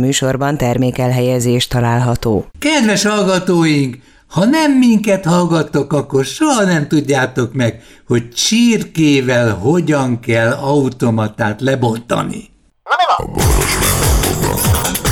műsorban termékelhelyezés található. Kedves hallgatóink! Ha nem minket hallgattok, akkor soha nem tudjátok meg, hogy csirkével hogyan kell automatát lebontani. Na mi van?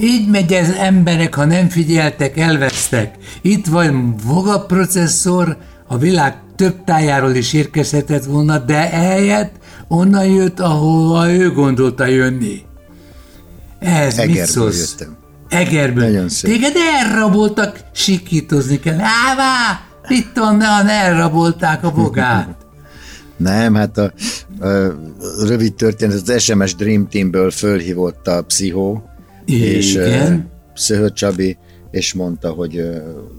Így megy ez emberek, ha nem figyeltek, elvesztek. Itt van Voga processzor, a világ több tájáról is érkezhetett volna, de eljött, onnan jött, ahova ő gondolta jönni. Ez Egerből mit szólsz? Jöttem. Egerből. Nagyon szép. Téged elraboltak, sikítozni kell. Ává! Itt onnan elrabolták a bogát. Nem, hát a, a, a rövid történet, az SMS Dream Teamből fölhívott a pszichó, Igen. és Szöhör Csabi, és mondta, hogy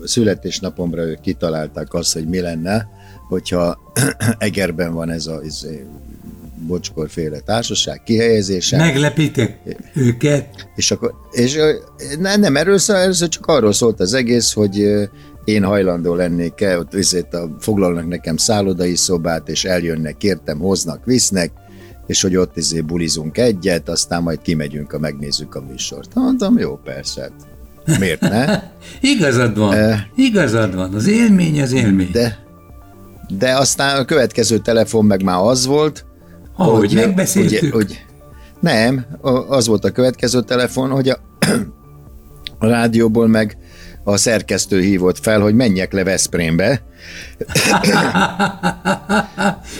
születésnapomra ők kitalálták azt, hogy mi lenne, hogyha Egerben van ez a ez bocskorféle társaság kihelyezése. Meglepítek őket. És akkor, és nem, nem erről, először csak arról szólt az egész, hogy én hajlandó lennék-e, ott vizét a, foglalnak nekem szállodai szobát, és eljönnek, kértem, hoznak, visznek, és hogy ott izé bulizunk egyet, aztán majd kimegyünk, a megnézzük a műsort. Mondtam, jó, persze. Miért ne? Igazad van, e, igazad van, az élmény az élmény. De, de aztán a következő telefon meg már az volt, ahogy hogy, megbeszéltük. Hogy, hogy, nem, az volt a következő telefon, hogy a, a rádióból meg a szerkesztő hívott fel, hogy menjek le Veszprémbe,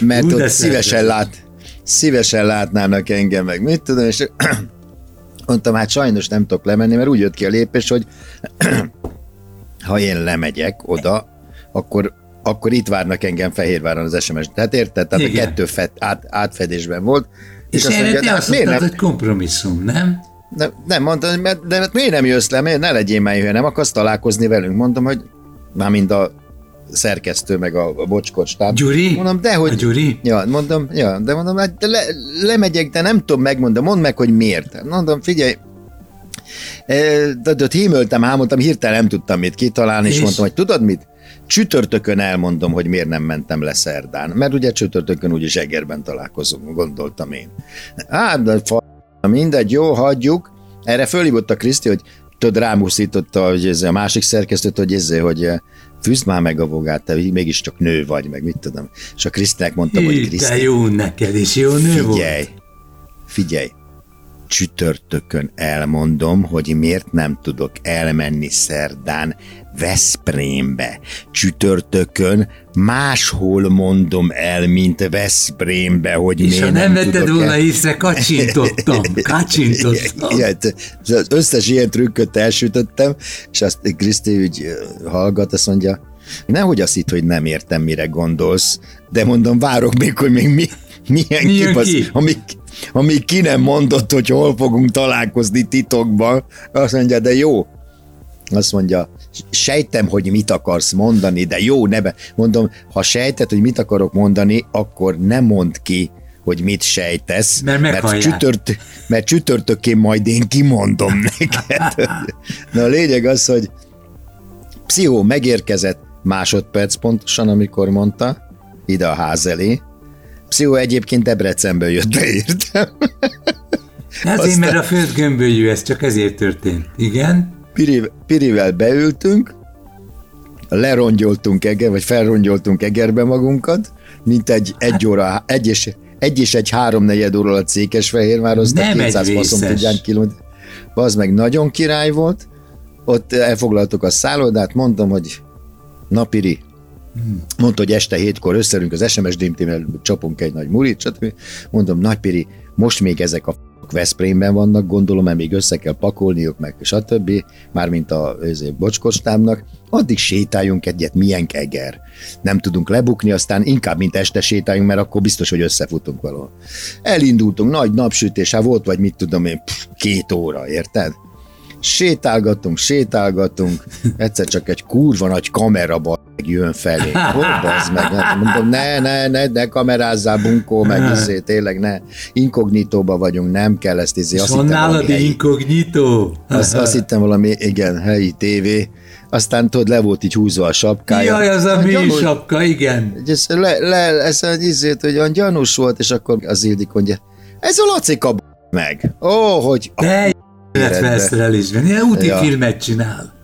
mert Ú, ott szívesen, lát, szívesen látnának engem, meg mit tudom, és mondtam, hát sajnos nem tudok lemenni, mert úgy jött ki a lépés, hogy ha én lemegyek oda, akkor akkor itt várnak engem Fehérváron az SMS. Tehát érted? Tehát Igen. a kettő fett, át, átfedésben volt. És, és azt erre mondja, te azt mondtad, nem? hogy kompromisszum, nem? De, nem mondta, mert, de miért nem jössz le, miért ne legyél már nem akarsz találkozni velünk? Mondom, hogy már mind a szerkesztő, meg a, a bocskor stáb. Gyuri? Mondom, de hogy... A Gyuri? Ja, mondom, ja, de mondom, hát le, lemegyek, de nem tudom megmondani, mondd meg, hogy miért. Mondom, figyelj, de, de, de hímöltem, hámoltam, hirtelen nem tudtam mit kitalálni, és, és mondtam, hogy tudod mit? Csütörtökön elmondom, hogy miért nem mentem le szerdán, mert ugye csütörtökön úgyis Egerben találkozunk, gondoltam én. Hát, de fa, mindegy, jó, hagyjuk. Erre fölhívott a Kriszti, hogy tudod, rámuszította hogy ez a másik szerkesztőt, hogy ezzel, hogy fűzd már meg a vogát, te mégiscsak nő vagy, meg mit tudom. És a Krisztinek mondtam, hogy Kriszti... jó neked is, jó nő figyelj, volt. Figyelj, csütörtökön elmondom, hogy miért nem tudok elmenni szerdán Veszprémbe. Csütörtökön máshol mondom el, mint Veszprémbe, hogy És ha nem, nem vetted volna észre, kacsintottam, kacsintottam. Ilyet, az összes ilyen trükköt elsütöttem, és azt Kriszti úgy hallgat, azt mondja, nehogy azt itt, hogy nem értem, mire gondolsz, de mondom, várok még, hogy még mi, milyen mi kép az, ki? amíg, amíg ki nem mondott, hogy hol fogunk találkozni titokban, azt mondja, de jó. Azt mondja, sejtem, hogy mit akarsz mondani, de jó, nebe. Mondom, ha sejted, hogy mit akarok mondani, akkor nem mond ki, hogy mit sejtesz, mert, mert, csütört, mert csütörtökén majd én kimondom neked. Na a lényeg az, hogy pszichó megérkezett másodperc pontosan, amikor mondta, ide a ház elé. Pszichó egyébként Debrecenből jött be, értem. Ezért, Aztán... mert a föld gömbölyű, ez csak ezért történt. Igen? Piri, Pirivel beültünk, lerongyoltunk Eger, vagy felrongyoltunk Egerbe magunkat, mint egy, egy óra, egy és, egy és egy háromnegyed óra a Székesfehérvár, az a 200 faszom tudján kilométer. Az meg nagyon király volt, ott elfoglaltuk a szállodát, mondtam, hogy napiri, hmm. mondta, hogy este hétkor összerünk az SMS dimtémmel, csapunk egy nagy murit, stb. Mondom, nagypiri, most még ezek a Veszprémben vannak, gondolom, mert még össze kell pakolniuk, meg stb. Mármint a bocskostámnak, addig sétáljunk egyet, milyen eger. Nem tudunk lebukni, aztán inkább, mint este sétáljunk, mert akkor biztos, hogy összefutunk valahol. Elindultunk, nagy napsütés, hát volt, vagy mit tudom én, pff, két óra, érted? Sétálgatunk, sétálgatunk, egyszer csak egy kurva nagy kamera jön felé. Ó, bazd meg, mondom, ne, ne, ne, ne kamerázzál, bunkó, meg izé, tényleg ne. Inkognitóba vagyunk, nem kell ezt izé. Azt van nálad inkognitó? Azt, azt hittem valami, igen, helyi tévé. Aztán tudod, le volt így húzva a sapkája. Jaj, az a mi sapka, igen. Ez, le, le, ez egy izét, hogy olyan gyanús volt, és akkor az Ildik mondja, ez a Lacika meg. Ó, hogy... De életfelszerelésben, ilyen úti ja. filmet csinál.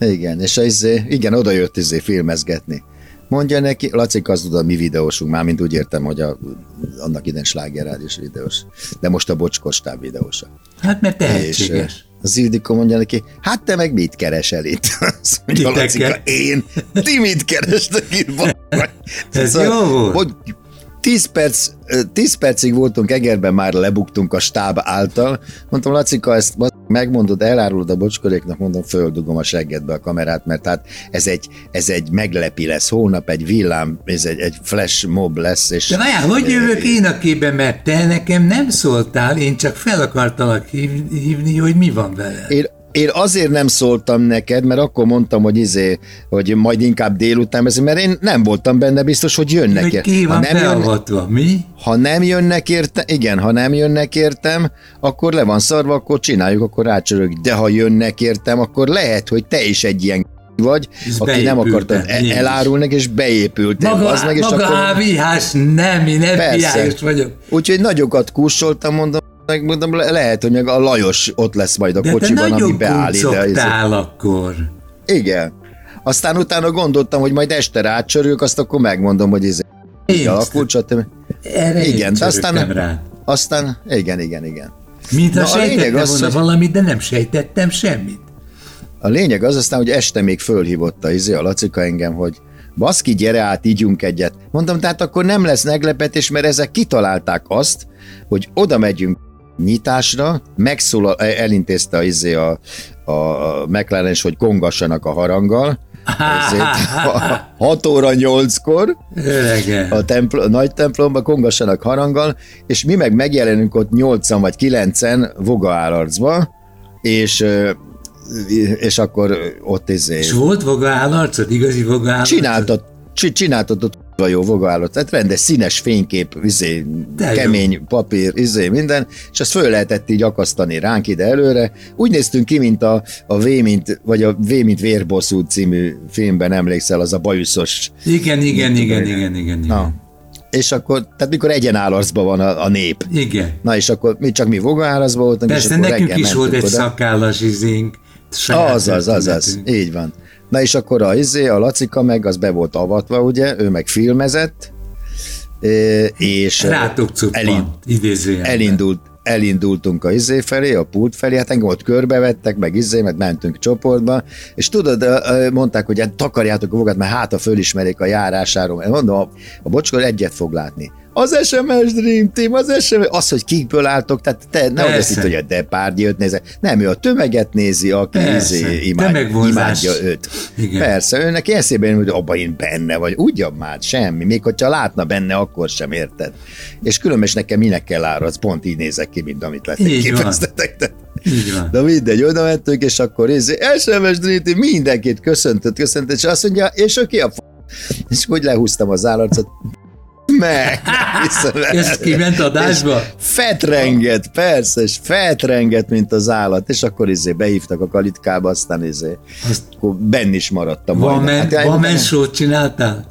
Igen, és az, igen, oda jött izé filmezgetni. Mondja neki, Laci, az tudod, mi videósunk, már mint úgy értem, hogy a, annak iden slágerrádiós videós, de most a bocskostább videósa. Hát mert tehetséges. És, az Ildikó mondja neki, hát te meg mit keresel itt? Azt mondja, Lacika, én? Ti mit kerestek itt? Ez szóval, jó volt. Hogy 10 perc, 10 percig voltunk Egerben, már lebuktunk a stáb által. Mondtam, Lacika, ezt megmondod, elárulod a bocskoréknak, mondom, földugom a seggedbe a kamerát, mert hát ez egy, ez egy meglepi lesz, holnap egy villám, ez egy, egy flash mob lesz. És De várjál, hogy jövök én a képbe, mert te nekem nem szóltál, én csak fel akartalak hívni, hogy mi van vele. Én én azért nem szóltam neked, mert akkor mondtam, hogy izé, hogy majd inkább délután beszél, mert én nem voltam benne biztos, hogy jönnek ki van ha nem jönnek, mi? Ha nem jönnek értem, igen, ha nem jönnek értem, akkor le van szarva, akkor csináljuk, akkor rácsörög. De ha jönnek értem, akkor lehet, hogy te is egy ilyen vagy, Ez aki nem akarta elárulni, és beépült. Maga, az meg, és maga akkor... AVH-s, nem, én fbi vagyok. Úgyhogy nagyokat kussoltam, mondom, megmondom, lehet, hogy meg a Lajos ott lesz majd a De kocsiban, ami beáll ide. De akkor. Igen. Aztán utána gondoltam, hogy majd este rácsörülök, azt akkor megmondom, hogy ez így alakult, stb. Erre igen, de aztán, rá. aztán, igen, igen, igen. Mint ha sejtettem az, volna hogy... valamit, de nem sejtettem semmit. A lényeg az aztán, hogy este még fölhívott a, izé, a Lacika engem, hogy baszki, gyere át, ígyunk egyet. Mondtam, tehát akkor nem lesz meglepetés, mert ezek kitalálták azt, hogy oda megyünk nyitásra, megszólal, elintézte a, izé a, a McLaren hogy kongassanak a haranggal, ezért 6 óra 8-kor a, templ- a nagy templomba kongassanak haranggal, és mi meg megjelenünk ott 8 vagy 9-en Voga állarcba, és és akkor ott izé... És volt Voga állarcod, igazi Voga állarcod? Csináltat, csináltatott jó vogaállott, tehát rendes színes fénykép, izé, kemény jó. papír, izé, minden, és azt föl lehetett így akasztani ránk ide előre. Úgy néztünk ki, mint a, a V, mint, vagy a V, mint vérbosszú című filmben emlékszel, az a bajuszos. Igen, igen, igen, igen, igen, igen. Na. És akkor, tehát mikor egyenállarcban van a, a nép. Igen. Na és akkor mi csak mi vogaállarcban voltunk, Persze, és akkor nekünk is volt egy szakállas izénk. Az, az, az, az, így van. Na és akkor a, izé, a Lacika meg az be volt avatva, ugye, ő meg filmezett, és Rátok elind, elindult, elindultunk a izé felé, a pult felé, hát engem ott körbevettek, meg izé, mert mentünk csoportba, és tudod, mondták, hogy hát takarjátok a fogat, mert hát a fölismerik a járásáról. Mondom, a, a bocskor egyet fog látni az SMS Dream Team, az SMS, az, hogy kikből álltok, tehát te ne azt hitt, hogy a Depárgyőt nézi. Nem, ő a tömeget nézi, aki izé, imád, imádja őt. Igen. Persze, őnek eszébe jön, hogy abban én benne vagy. Ugyan már, semmi. Még hogyha látna benne, akkor sem érted. És különben nekem minek kell áradsz, pont így nézek ki, mint amit leképeztetek. De mindegy, oda mentünk, és akkor izé, SMS Dream Team mindenkit köszöntött, köszöntött, és azt mondja, és ő ki a f***? És hogy lehúztam az állarcot, meg. és kiment adásba? Fetrenget, persze, és fetrenget, mint az állat, és akkor izé behívtak a kalitkába, aztán izé, Azt... akkor benn is maradtam. Van, men, hát, van mensót csináltál?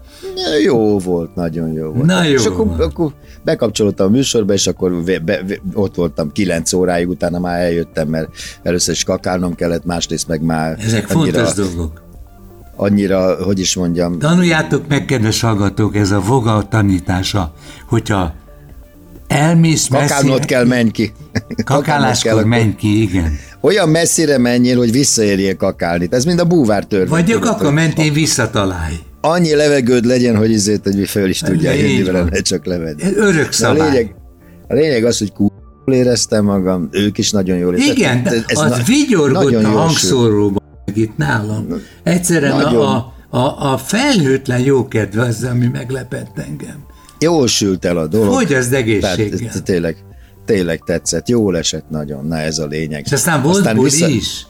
Jó volt, nagyon jó volt. Na jó. És akkor, akkor bekapcsolódtam a műsorba, és akkor be, be, ott voltam kilenc óráig, utána már eljöttem, mert először is kakálnom kellett, másrészt meg már... Ezek fontos dolgok annyira, hogy is mondjam. Tanuljátok meg, kedves hallgatók, ez a voga tanítása, hogyha elmész Kakálnod kell, menj ki. Kakáláskor menj ki, igen. Olyan messzire menjél, hogy visszaérjél kakálni. Ez mind a búvár törvény. Vagy a kaka mentén visszatalálj. Annyi levegőd legyen, hogy izét, hogy föl is tudja jönni vele, ne csak levenni. Örök szabály. A lényeg, a lényeg az, hogy kú éreztem magam, ők is nagyon jól éreztem. Igen, ez az na, vigyorgott a hangszóróban itt nálam. Egyszerűen a, a, a, a felhőtlen jókedv az, ami meglepett engem. Jól sült el a dolog. Hogy az egészséggel. Tényleg, tényleg tetszett, jól esett nagyon, na ez a lényeg. És aztán volt aztán vissza... is.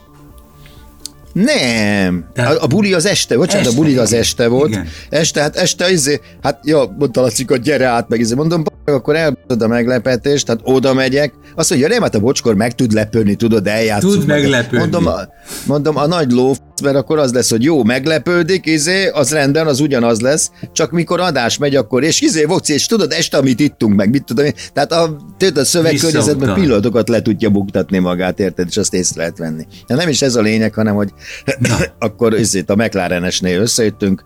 Nem. Tehát... A, a buli az este, bocsánat, este, a buli az este volt. Igen. Este, hát este, izé, hát jó, mondta Laci, hogy gyere át, meg izé. Mondom, akkor elbaszod a meglepetést, tehát oda megyek. Azt mondja, nem, hát a bocskor meg tud lepődni, tudod, eljátszunk. Tud meglepődni. Mondom, a, mondom, a nagy ló, mert akkor az lesz, hogy jó, meglepődik, izé, az rendben, az ugyanaz lesz, csak mikor adás megy, akkor, és izé, voci, és tudod, este, amit ittunk meg, mit tudom én, tehát a, tudod, a szövegkörnyezetben pillanatokat le tudja buktatni magát, érted, és azt észre lehet venni. De nem is ez a lényeg, hanem, hogy akkor izé, a McLarenesnél összejöttünk,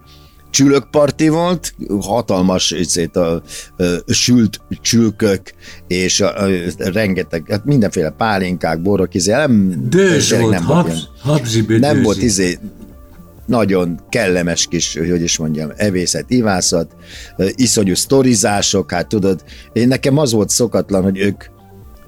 csülökparti volt, hatalmas izét, a, a, a sült csülkök, és a, a, a, rengeteg, hát mindenféle pálinkák, borok, izé, nem, Dős volt, nem volt, nem volt izé, nagyon kellemes kis, hogy is mondjam, evészet, ivászat, iszonyú sztorizások, hát tudod, én nekem az volt szokatlan, hogy ők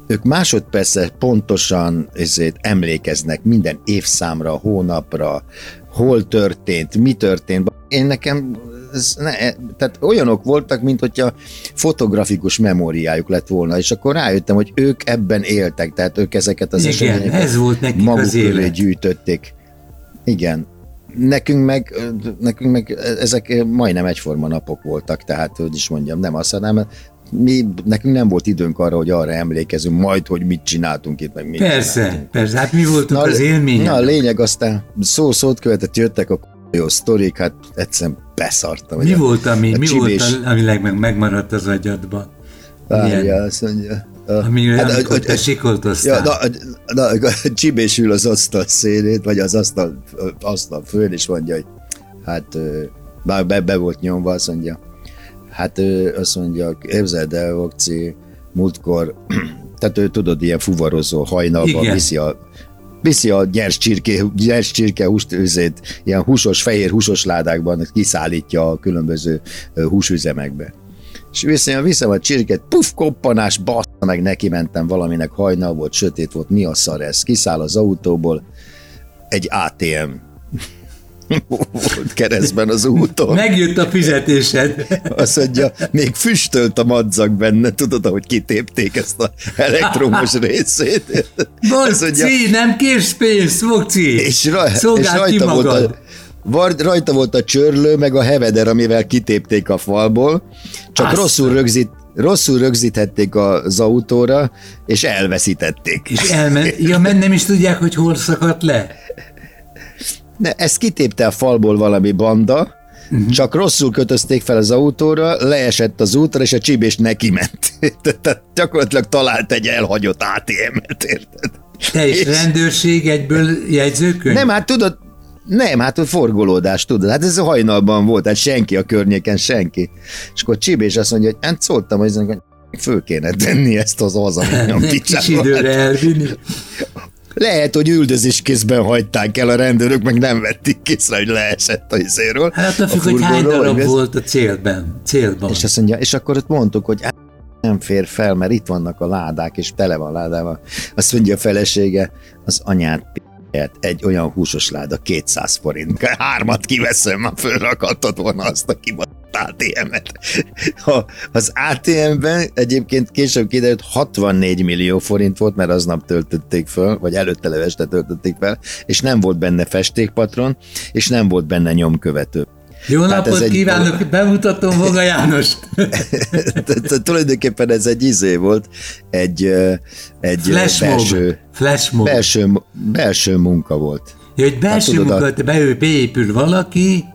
ők másodperce pontosan ezért emlékeznek minden évszámra, hónapra, hol történt, mi történt. Én nekem ez ne, tehát olyanok voltak, mint hogyha fotografikus memóriájuk lett volna, és akkor rájöttem, hogy ők ebben éltek, tehát ők ezeket az Igen, eseményeket ez volt nekik maguk az köré gyűjtötték. Igen. Nekünk meg, nekünk meg ezek majdnem egyforma napok voltak, tehát hogy is mondjam, nem azt, hanem mi, nekünk nem volt időnk arra, hogy arra emlékezünk majd, hogy mit csináltunk itt, meg mit Persze, csináltunk. persze, hát mi voltunk na, az élmény. Na, a lényeg aztán szó-szót követett, jöttek a jó sztorik, hát egyszerűen beszartam. Mi volt, ami, mi volt, ami meg megmaradt az agyadban? Várja, azt mondja. Ami hát, amikor a, te sikoltoztál. Ja, na, na, csibés ül az asztal szélét, vagy az asztal, asztal főn, és mondja, hogy hát bár be, be volt nyomva, azt mondja, Hát azt mondja, képzeld el, Okci, múltkor, tehát ő tudod, ilyen fuvarozó hajnalban Igen. viszi a viszi a gyers csirke, gyers csirke húst, üzét, ilyen húsos, fehér húsos ládákban kiszállítja a különböző húsüzemekbe. És viszem, viszem a csirket, puf, koppanás, bassza meg, neki mentem valaminek, hajnal volt, sötét volt, mi a szar ez? Kiszáll az autóból, egy ATM volt keresztben az úton. Megjött a fizetésed. Azt mondja, még füstölt a madzag benne, tudod, ahogy kitépték ezt a elektromos részét. Mondja, nem kérsz pénzt, Mokci. És, raj, és rajta, volt a, rajta volt a csörlő, meg a heveder, amivel kitépték a falból, csak Aztán. rosszul rögzít, rosszul rögzíthették az autóra, és elveszítették. És elment, ja, mert nem is tudják, hogy hol szakadt le. Ne, ezt kitépte a falból valami banda, uh-huh. csak rosszul kötözték fel az autóra, leesett az útra, és a csibés neki ment. Tehát gyakorlatilag talált egy elhagyott ATM-et, érted? Te és, és rendőrség egyből jegyzőkönyv? Nem, hát tudod, nem, hát a forgolódás, tudod, hát ez a hajnalban volt, hát senki a környéken, senki. És akkor Csibés azt mondja, hogy hát szóltam, hogy föl kéne tenni ezt az az, amit Kis időre elvinni. Lehet, hogy üldözés kézben hagyták el a rendőrök, meg nem vették készre, hogy leesett a izéről. Hát a függ, hogy hány darab volt a célben, célban. És azt mondja, és akkor ott mondtuk, hogy nem fér fel, mert itt vannak a ládák, és tele van ládával. Azt mondja a felesége, az anyát egy olyan húsos láda 200 forint. Hármat kiveszem, már fölrakadtad volna azt a kibaszott ATM-et. Az ATM-ben egyébként később kiderült 64 millió forint volt, mert aznap töltötték föl, vagy előtte leveste töltötték fel, és nem volt benne festékpatron, és nem volt benne nyomkövető. Jó Tehát napot egy... kívánok, bemutatom Voga János. Tulajdonképpen ez egy izé volt, egy, egy Flash belső, Flash belső, belső munka volt. Ja, egy belső hát, munka, a... beépül valaki,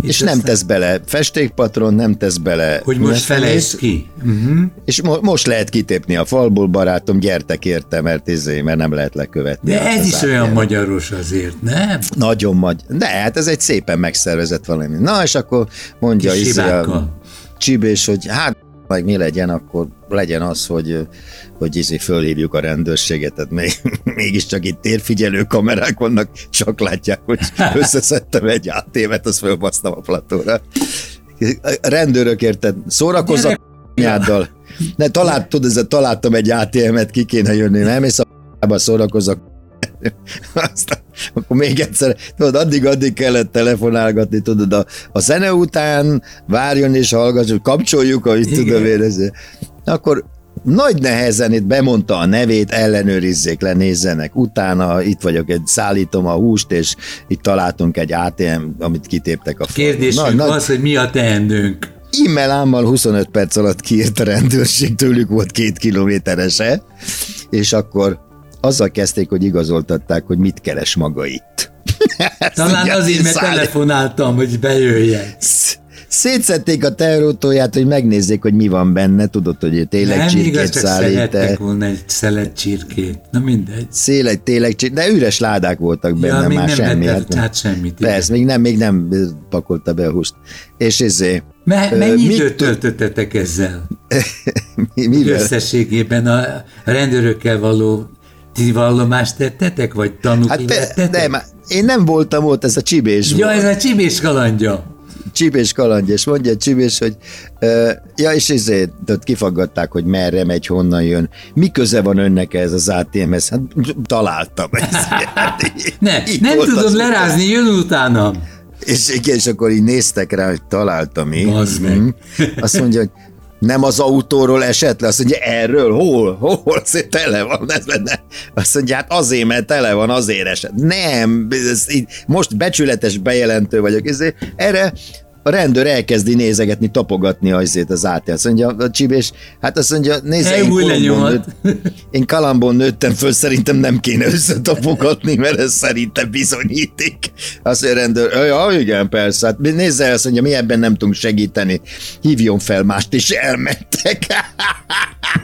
és, és nem tesz bele festékpatron, nem tesz bele... Hogy most felejtsd ki. Uh-huh. És mo- most lehet kitépni a falból, barátom, gyertek érte, mert, izé, mert nem lehet lekövetni. De ez is olyan magyaros azért, nem? Nagyon magyar. De hát ez egy szépen megszervezett valami. Na, és akkor mondja izé a Csibés, hogy hát meg mi legyen, akkor legyen az, hogy, hogy izé fölhívjuk a rendőrséget, tehát még, mégiscsak itt térfigyelő kamerák vannak, csak látják, hogy összeszedtem egy átévet, azt fölbasztam a platóra. A rendőrök érted, szórakozzanak nyáddal. Ne, talált, tudod, ez, találtam egy ATM-et, ki kéne jönni, nem? És a szórakozok aztán akkor még egyszer, tudod, addig-addig kellett telefonálgatni, tudod, a, a zene után várjon és hallgasson, kapcsoljuk, ahogy tudom én, ez, akkor nagy nehezen itt bemondta a nevét, ellenőrizzék le, nézzenek. Utána itt vagyok, egy szállítom a húst, és itt találtunk egy ATM, amit kitéptek a. Kérdésünk nagy, az, hogy mi a teendőnk. Immelámmal 25 perc alatt kiírt a rendőrség, tőlük volt két kilométerese, és akkor azzal kezdték, hogy igazoltatták, hogy mit keres maga itt. Talán azért, mert telefonáltam, hogy bejöjjek. Szétszették a teherautóját, hogy megnézzék, hogy mi van benne. Tudod, hogy tényleg Nem csirkét igaz, szállít. Nem volna egy szelet csirkét. Na mindegy. Szél egy tényleg csirkét, de üres ládák voltak benne, ja, már nem semmi. Hát, hát semmit. Persze, még nem, még nem pakolta be a húst. És ezé... Me, mennyi mit időt töltöttetek ezzel? Mivel? Összességében a rendőrökkel való ti vallomást tettetek, vagy tanúk hát te, nem, én nem voltam ott, ez a csibés Ja, volt. ez a csibés kalandja. Csibés kalandja, és mondja csibés, hogy uh, ja, és ezért kifaggatták, hogy merre megy, honnan jön. Mi köze van önnek ez az ATM-hez? Hát találtam. Hát, ne, nem tudod lerázni, jön utána. És, és akkor így néztek rá, hogy találtam én. Az meg. Mhm. Azt mondja, hogy nem az autóról esett le, azt mondja, erről, hol, hol, azt tele van, ez benne. Azt mondja, hát azért, mert tele van, azért esett. Nem, ez így, most becsületes bejelentő vagyok, ez, erre a rendőr elkezdi nézegetni, tapogatni azért az átját. Azt mondja a csibés, hát azt mondja, nézze, én kalambon, nőtt, én kalambon nőttem föl, szerintem nem kéne összetapogatni, mert ez szerintem bizonyíték. Azt mondja a rendőr, ja, igen, persze, hát nézze, azt mondja, mi ebben nem tudunk segíteni. Hívjon fel mást, és elmentek.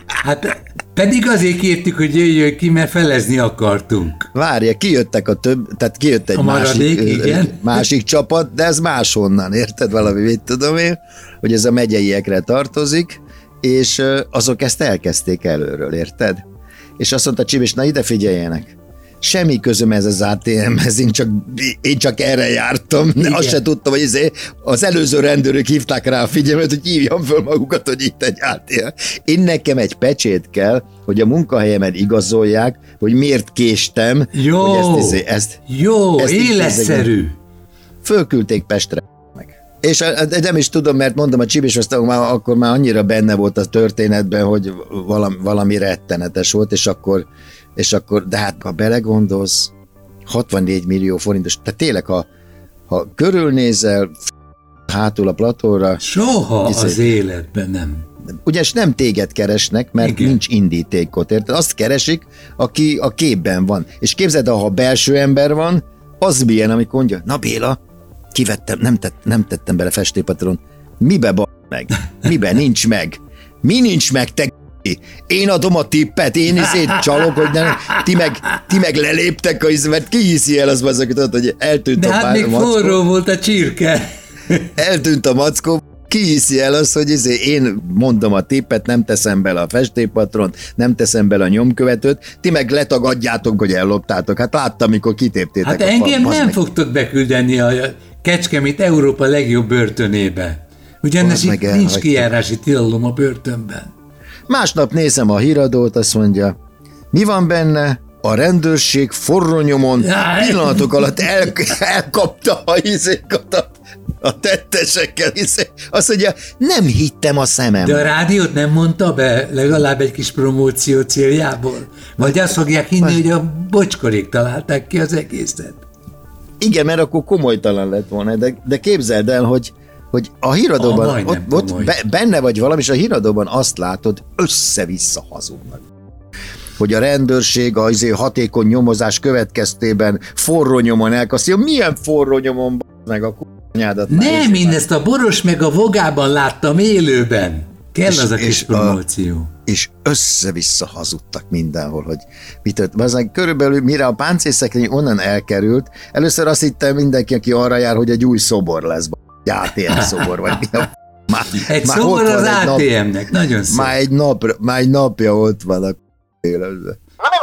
Hát pedig azért kértük, hogy jöjjön ki, mert felezni akartunk. Várja, kijöttek a több, tehát kijött egy a maradék, másik, igen. másik csapat, de ez máshonnan, érted valami, mit tudom én, hogy ez a megyeiekre tartozik, és azok ezt elkezdték előről, érted? És azt mondta Csibis, na ide figyeljenek, semmi közöm ez az ATM-hez, én csak, én csak erre jártam, Igen. azt se tudtam, hogy izé, az előző rendőrök hívták rá a figyelmet, hogy hívjam föl magukat, hogy itt egy ATM. Én nekem egy pecsét kell, hogy a munkahelyemet igazolják, hogy miért késtem. Jó, hogy ezt, izé, ezt, jó ezt életszerű. Fölküldték Pestre. És nem is tudom, mert mondom, a Csibis már, akkor már annyira benne volt a történetben, hogy valami, valami rettenetes volt, és akkor és akkor, de hát ha belegondolsz, 64 millió forintos, tehát tényleg, ha, ha körülnézel hátul a platóra... Soha izé, az életben nem. Ugyanis nem téged keresnek, mert Igen. nincs indítékot, érted? Azt keresik, aki a képben van. És képzeld, ha belső ember van, az milyen, amikor mondja, na Béla, kivettem, nem, tett, nem tettem bele festépatron. Mibe ba meg? Mibe nincs meg? Mi nincs meg, te én adom a tippet, én izét csalok, hogy nem, ti meg, ti meg leléptek, mert ki hiszi el az azokat, hogy eltűnt De a hát még mackó. forró volt a csirke. Eltűnt a mackó, ki hiszi el az, hogy izé, én mondom a tippet, nem teszem bele a festépatront, nem teszem bele a nyomkövetőt, ti meg letagadjátok, hogy elloptátok. Hát láttam, mikor kitéptétek Hát a engem nem meg. fogtok beküldeni a Kecskemét Európa legjobb börtönébe. Ugyanis itt nincs kijárási tilalom a börtönben. Másnap nézem a híradót, azt mondja, mi van benne? A rendőrség forronyomon pillanatok alatt el, elkapta a izékat a, a tettesekkel. Izé. Azt mondja, nem hittem a szemem. De a rádiót nem mondta be legalább egy kis promóció céljából? Vagy azt fogják hinni, hogy a bocskorék találták ki az egészet? Igen, mert akkor komolytalan lett volna, de, de képzeld el, hogy hogy a híradóban, ah, ott, ott be, benne vagy valami, és a híradóban azt látod, össze-vissza hazudnak hogy a rendőrség az izé hatékony nyomozás következtében forró nyomon elkasztja. Milyen forró nyomon meg a kunyádat? Nem, én ezt a boros meg a vogában láttam élőben. Kell és, az a kis promóció. A, és össze-vissza hazudtak mindenhol, hogy mit tört. Bazdmeg, körülbelül mire a páncélszekrény onnan elkerült, először azt hittem mindenki, aki arra jár, hogy egy új szobor lesz. ATM szobor, vagy mi a már, egy már szobor az ATM-nek, nagyon szép. Már egy, nap, már egy napja ott van a életben.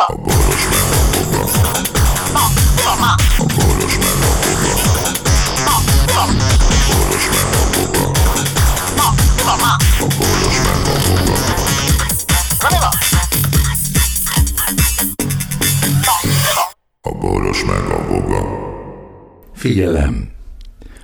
A boros A boros A boros meg a boga. Figyelem!